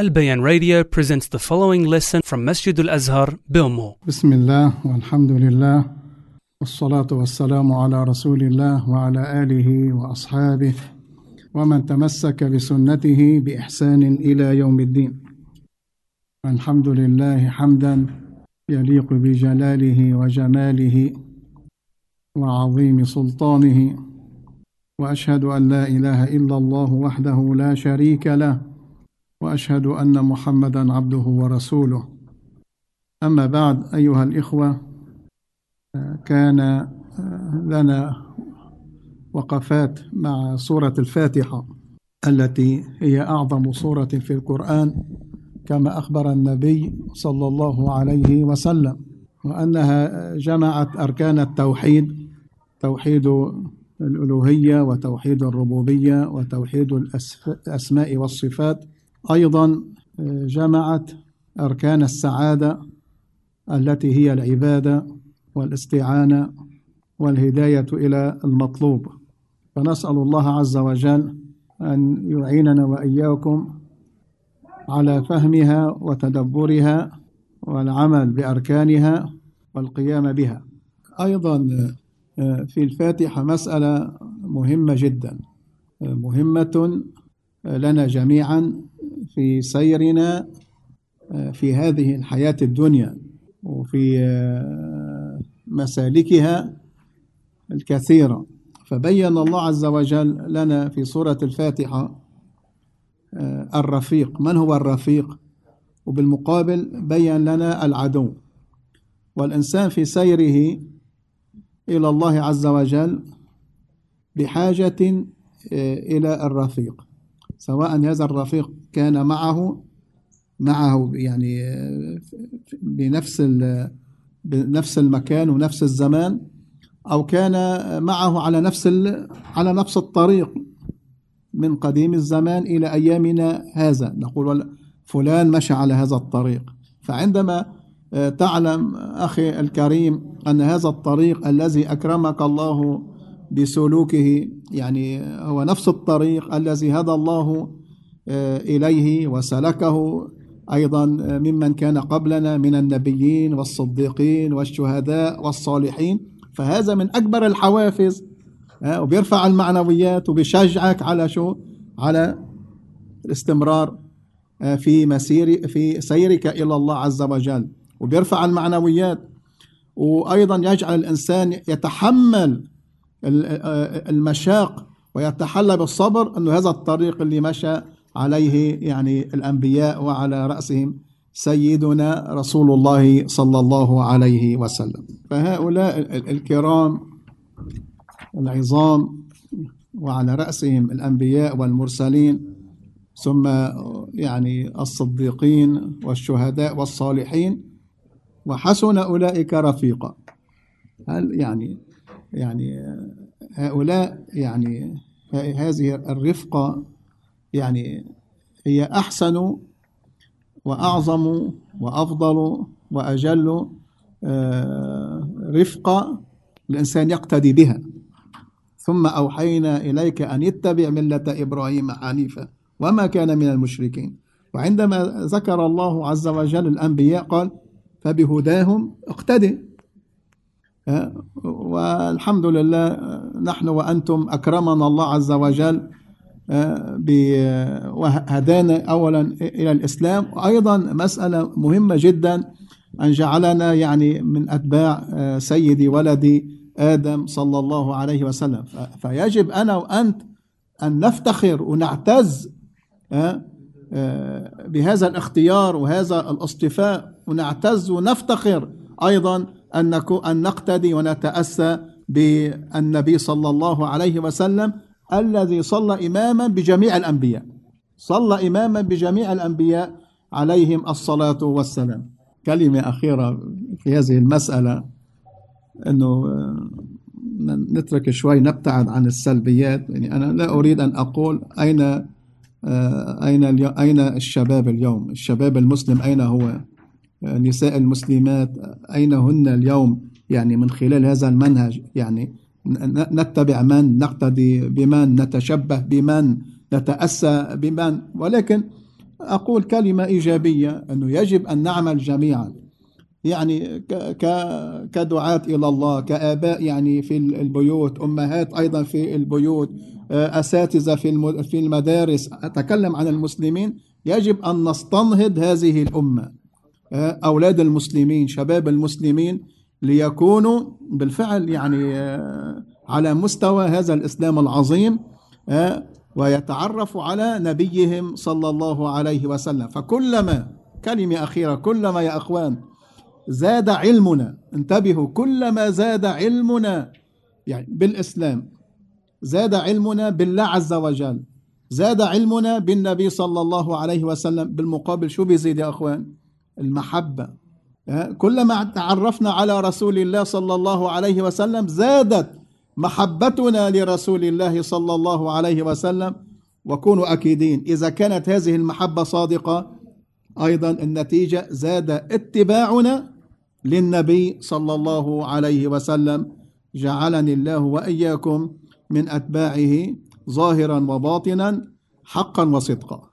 Al Bayan Radio presents the following lesson from Masjid Al Azhar, Bilmo. بسم الله والحمد لله والصلاة والسلام على رسول الله وعلى آله وأصحابه ومن تمسك بسنته بإحسان إلى يوم الدين الحمد لله حمدا يليق بجلاله وجماله وعظيم سلطانه وأشهد أن لا إله إلا الله وحده لا شريك له وأشهد أن محمدا عبده ورسوله. أما بعد أيها الإخوة كان لنا وقفات مع سورة الفاتحة التي هي أعظم سورة في القرآن كما أخبر النبي صلى الله عليه وسلم وأنها جمعت أركان التوحيد توحيد الألوهية وتوحيد الربوبية وتوحيد الأسماء والصفات أيضا جمعت أركان السعادة التي هي العبادة والاستعانة والهداية إلى المطلوب. فنسأل الله عز وجل أن يعيننا وإياكم على فهمها وتدبرها والعمل بأركانها والقيام بها. أيضا في الفاتحة مسألة مهمة جدا مهمة لنا جميعا في سيرنا في هذه الحياة الدنيا وفي مسالكها الكثيرة. فبين الله عز وجل لنا في سورة الفاتحة الرفيق. من هو الرفيق؟ وبالمقابل بين لنا العدو. والإنسان في سيره إلى الله عز وجل بحاجة إلى الرفيق. سواء هذا الرفيق كان معه معه يعني بنفس بنفس المكان ونفس الزمان أو كان معه على نفس على نفس الطريق من قديم الزمان إلى أيامنا هذا. نقول فلان مشى على هذا الطريق. فعندما تعلم أخي الكريم أن هذا الطريق الذي أكرمك الله بسلوكه يعني هو نفس الطريق الذي هدى الله إليه وسلكه. أيضا ممن كان قبلنا من النبيين والصديقين والشهداء والصالحين. فهذا من أكبر الحوافز وبيرفع المعنويات وبيشجعك على شو؟ على الاستمرار في مسير في سيرك إلى الله عز وجل. وبيرفع المعنويات. وأيضا يجعل الإنسان يتحمل المشاق ويتحلى بالصبر أنه هذا الطريق اللي مشى عليه يعني الأنبياء وعلى رأسهم سيدنا رسول الله صلى الله عليه وسلم. فهؤلاء الكرام العظام وعلى رأسهم الأنبياء والمرسلين ثم يعني الصديقين والشهداء والصالحين وحسن أولئك رفيقا. هل يعني يعني هؤلاء يعني هذه الرفقة يعني هي أحسن وأعظم وأفضل وأجل رفقة الإنسان يقتدي بها. ثم أوحينا إليك أن اتبع ملة إبراهيم حنيفا وما كان من المشركين. وعندما ذكر الله عز وجل الأنبياء قال فبهداهم اقتدي. والحمد لله نحن وأنتم أكرمنا الله عز وجل وهدانا أولا إلى الإسلام. وأيضا مسألة مهمة جدا أن جعلنا يعني من أتباع سيدي ولدي آدم صلى الله عليه وسلم. فيجب أنا وأنت أن نفتخر ونعتز بهذا الاختيار وهذا الاصطفاء ونعتز ونفتخر أيضا أن أن نقتدي ونتأسى بالنبي صلى الله عليه وسلم الذي صلى إماما بجميع الأنبياء. صلى إماما بجميع الأنبياء عليهم الصلاة والسلام. كلمة أخيرة في هذه المسألة أنه نترك شوي نبتعد عن السلبيات. يعني أنا لا أريد أن أقول أين أين أين الشباب اليوم؟ الشباب المسلم أين هو؟ نساء المسلمات أين هن اليوم؟ يعني من خلال هذا المنهج يعني نتبع من؟ نقتدي بمن؟ نتشبه بمن؟ نتأسى بمن؟ ولكن أقول كلمة إيجابية أنه يجب أن نعمل جميعا. يعني كدعاة إلى الله كآباء يعني في البيوت أمهات أيضا في البيوت أساتذة في في المدارس. أتكلم عن المسلمين يجب أن نستنهض هذه الأمة. أولاد المسلمين شباب المسلمين ليكونوا بالفعل يعني على مستوى هذا الإسلام العظيم ويتعرفوا على نبيهم صلى الله عليه وسلم. فكلما كلمة أخيرة كلما يا أخوان زاد علمنا انتبهوا كلما زاد علمنا يعني بالإسلام زاد علمنا بالله عز وجل زاد علمنا بالنبي صلى الله عليه وسلم بالمقابل شو بيزيد يا أخوان؟ المحبة. كلما تعرفنا على رسول الله صلى الله عليه وسلم زادت محبتنا لرسول الله صلى الله عليه وسلم. وكونوا أكيدين إذا كانت هذه المحبة صادقة أيضا النتيجة زاد اتباعنا للنبي صلى الله عليه وسلم. جعلني الله وإياكم من أتباعه ظاهرا وباطنا حقا وصدقا.